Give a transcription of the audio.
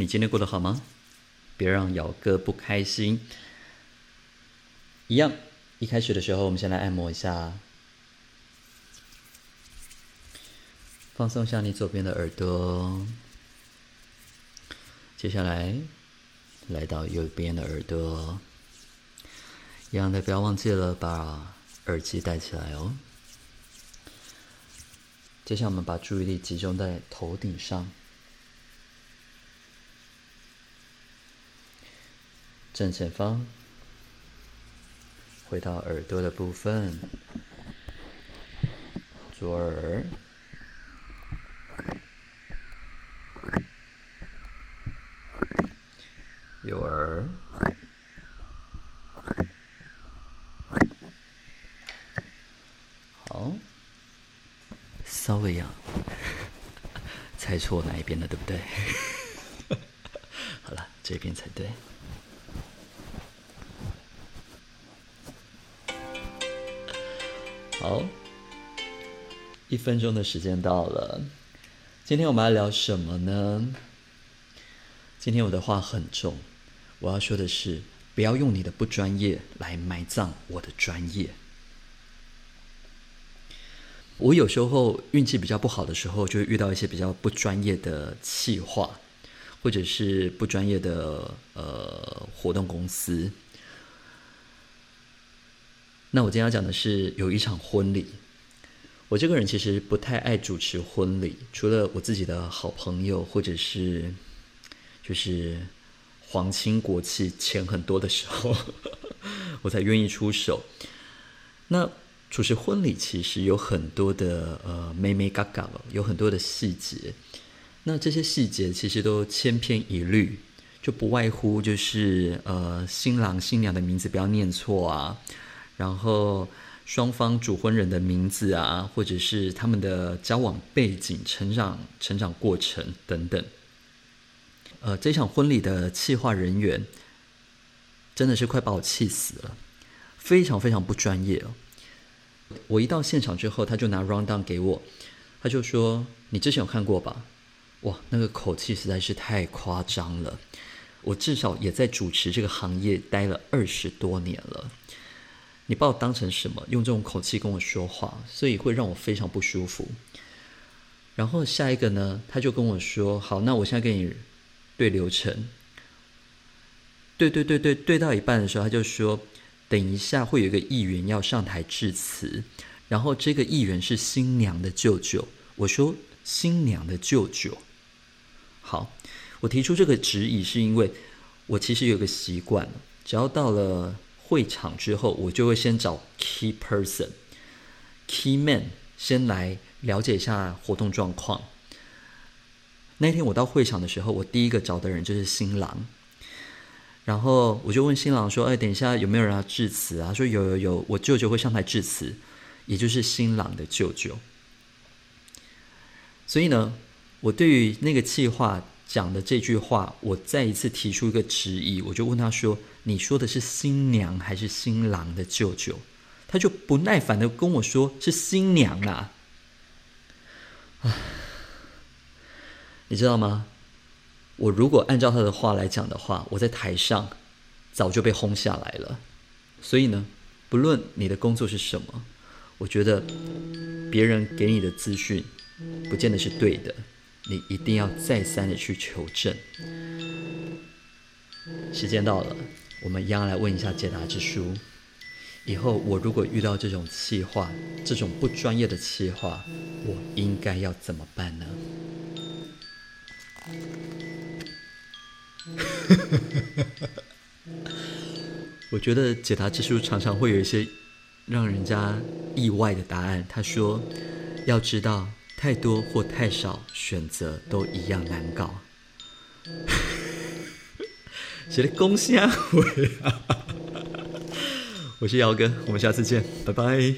你今天过得好吗？别让尧哥不开心。一样，一开始的时候，我们先来按摩一下，放松一下你左边的耳朵。接下来，来到右边的耳朵。一样的，不要忘记了把耳机戴起来哦。接下来，我们把注意力集中在头顶上。正前方，回到耳朵的部分，左耳，右耳，好，稍微呀，猜错哪一边了，对不对？好了，这边才对。好，一分钟的时间到了。今天我们要聊什么呢？今天我的话很重，我要说的是，不要用你的不专业来埋葬我的专业。我有时候运气比较不好的时候，就会遇到一些比较不专业的企划，或者是不专业的呃活动公司。那我今天要讲的是有一场婚礼。我这个人其实不太爱主持婚礼，除了我自己的好朋友，或者是就是皇亲国戚钱很多的时候，我才愿意出手。那主持婚礼其实有很多的呃眉眉角角，有很多的细节。那这些细节其实都千篇一律，就不外乎就是呃新郎新娘的名字不要念错啊。然后双方主婚人的名字啊，或者是他们的交往背景、成长、成长过程等等。呃，这场婚礼的企划人员真的是快把我气死了，非常非常不专业哦。我一到现场之后，他就拿 rundown 给我，他就说：“你之前有看过吧？”哇，那个口气实在是太夸张了。我至少也在主持这个行业待了二十多年了。你把我当成什么？用这种口气跟我说话，所以会让我非常不舒服。然后下一个呢，他就跟我说：“好，那我现在跟你对流程。”对对对对，对到一半的时候，他就说：“等一下会有一个议员要上台致辞，然后这个议员是新娘的舅舅。”我说：“新娘的舅舅。”好，我提出这个质疑是因为我其实有个习惯，只要到了。会场之后，我就会先找 key person、key man 先来了解一下活动状况。那天我到会场的时候，我第一个找的人就是新郎，然后我就问新郎说：“哎，等一下有没有人要致辞啊？”说：“有有有，我舅舅会上台致辞，也就是新郎的舅舅。”所以呢，我对于那个计划。讲的这句话，我再一次提出一个质疑，我就问他说：“你说的是新娘还是新郎的舅舅？”他就不耐烦的跟我说：“是新娘啊！”，你知道吗？我如果按照他的话来讲的话，我在台上早就被轰下来了。所以呢，不论你的工作是什么，我觉得别人给你的资讯不见得是对的。你一定要再三的去求证。时间到了，我们一样来问一下解答之书。以后我如果遇到这种企划，这种不专业的企划，我应该要怎么办呢？我觉得解答之书常常会有一些让人家意外的答案。他说：“要知道。”太多或太少，选择都一样难搞。写的恭喜啊！我是姚哥，我们下次见，拜拜。